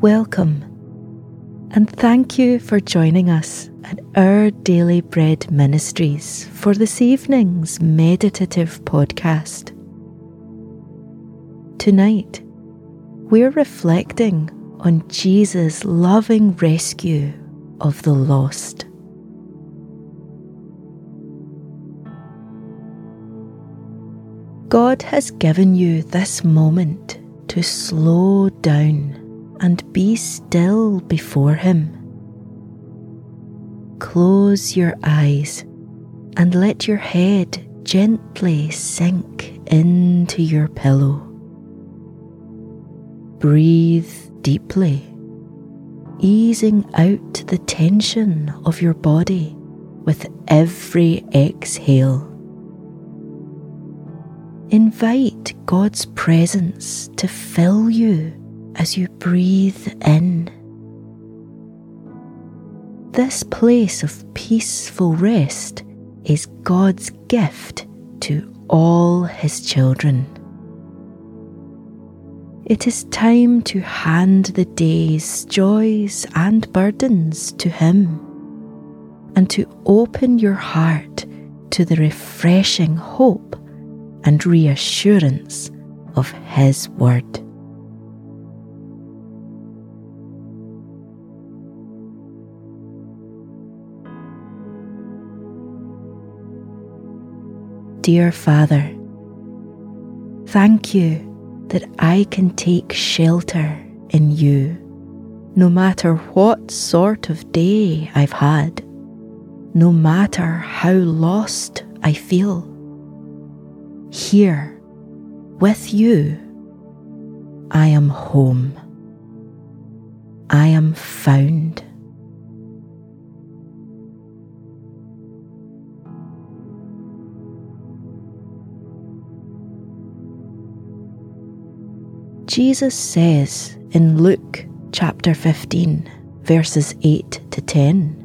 Welcome, and thank you for joining us at Our Daily Bread Ministries for this evening's meditative podcast. Tonight, we're reflecting on Jesus' loving rescue of the lost. God has given you this moment to slow down and be still before Him. Close your eyes and let your head gently sink into your pillow. Breathe deeply, easing out the tension of your body with every exhale. Invite God's presence to fill you as you breathe in. This place of peaceful rest is God's gift to all His children. It is time to hand the day's joys and burdens to Him and to open your heart to the refreshing hope and reassurance of His Word. Dear Father, thank you that I can take shelter in you, no matter what sort of day I've had, no matter how lost I feel. Here, with you, I am home. I am found. Jesus says in Luke chapter 15, verses 8 to 10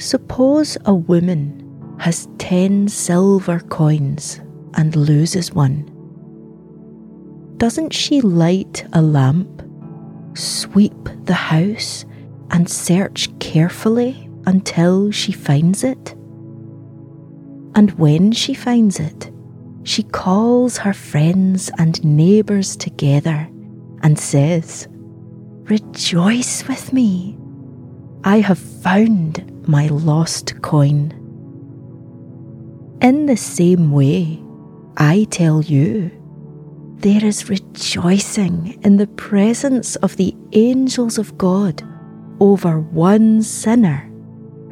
Suppose a woman has 10 silver coins and loses one. Doesn't she light a lamp, sweep the house, and search carefully until she finds it? And when she finds it, she calls her friends and neighbours together and says, Rejoice with me. I have found my lost coin. In the same way, I tell you, there is rejoicing in the presence of the angels of God over one sinner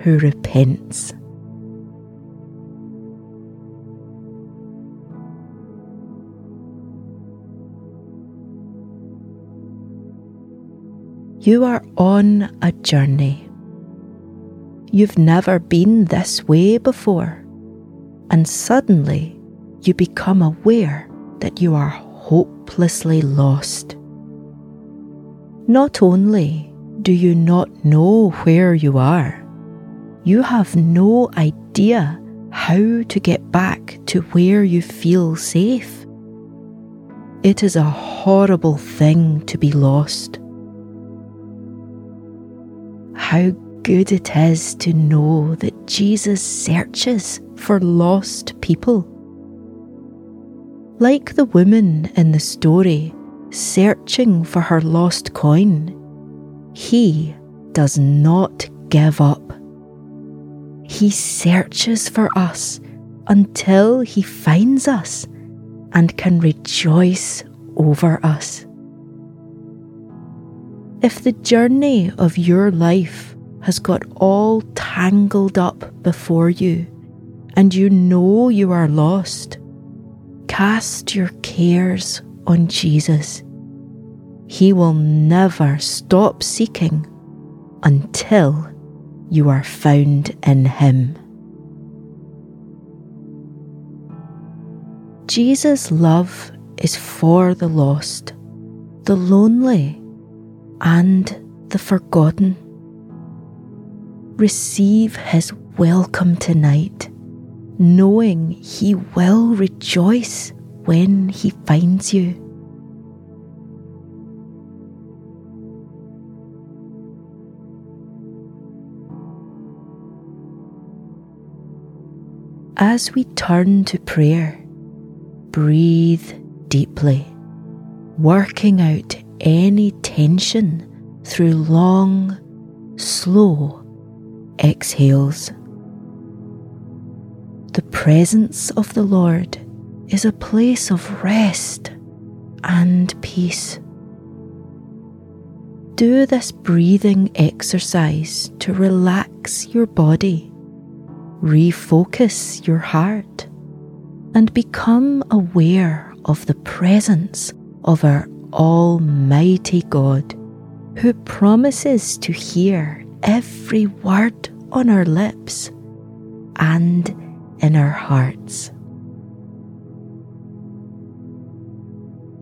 who repents. You are on a journey. You've never been this way before, and suddenly you become aware that you are hopelessly lost. Not only do you not know where you are, you have no idea how to get back to where you feel safe. It is a horrible thing to be lost how good it is to know that Jesus searches for lost people. Like the woman in the story searching for her lost coin, he does not give up. He searches for us until he finds us and can rejoice over us. If the journey of your life has got all tangled up before you and you know you are lost, cast your cares on Jesus. He will never stop seeking until you are found in Him. Jesus' love is for the lost, the lonely, and the forgotten. Receive his welcome tonight, knowing he will rejoice when he finds you. As we turn to prayer, breathe deeply, working out any tension through long, slow exhales. The presence of the Lord is a place of rest and peace. Do this breathing exercise to relax your body, refocus your heart, and become aware of the presence of our Almighty God, who promises to hear every word on our lips and in our hearts.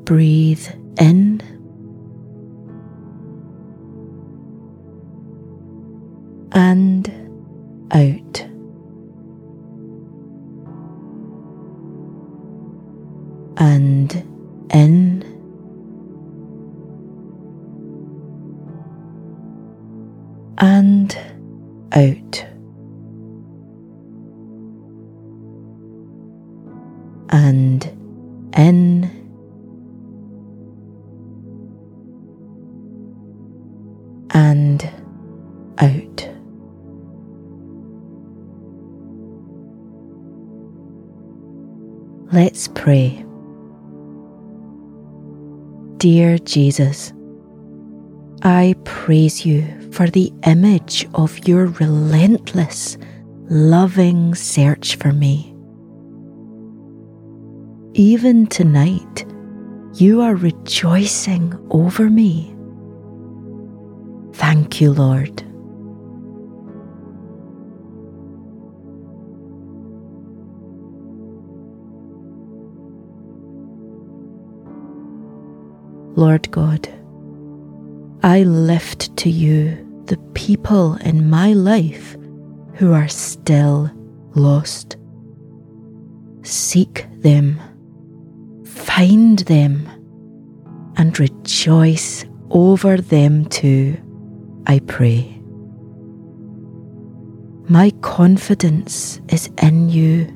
Breathe in and out. And in out. And in and out. Let's pray. Dear Jesus, I praise you for the image of your relentless, loving search for me. Even tonight, you are rejoicing over me. Thank you, Lord. Lord God, I lift to you the people in my life who are still lost. Seek them, find them, and rejoice over them too, I pray. My confidence is in you,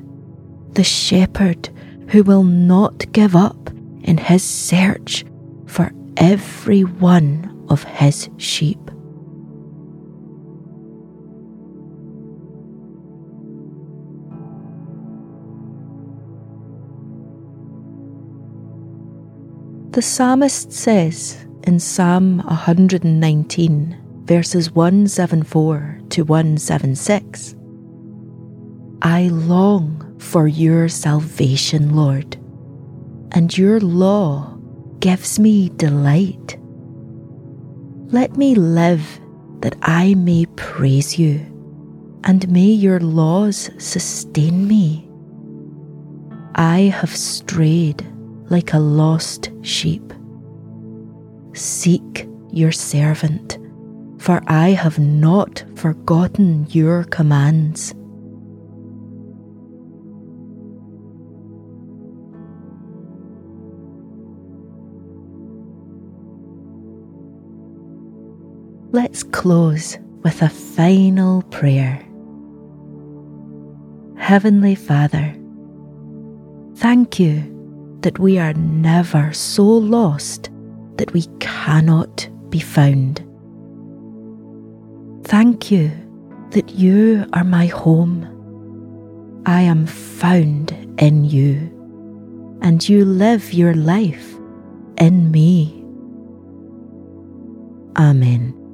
the shepherd who will not give up in his search for every one of his sheep. The psalmist says in Psalm 119, verses 174 to 176 I long for your salvation, Lord, and your law gives me delight. Let me live that I may praise you, and may your laws sustain me. I have strayed like a lost sheep. Seek your servant, for I have not forgotten your commands. Let's close with a final prayer. Heavenly Father, thank you that we are never so lost that we cannot be found. Thank you that you are my home. I am found in you, and you live your life in me. Amen.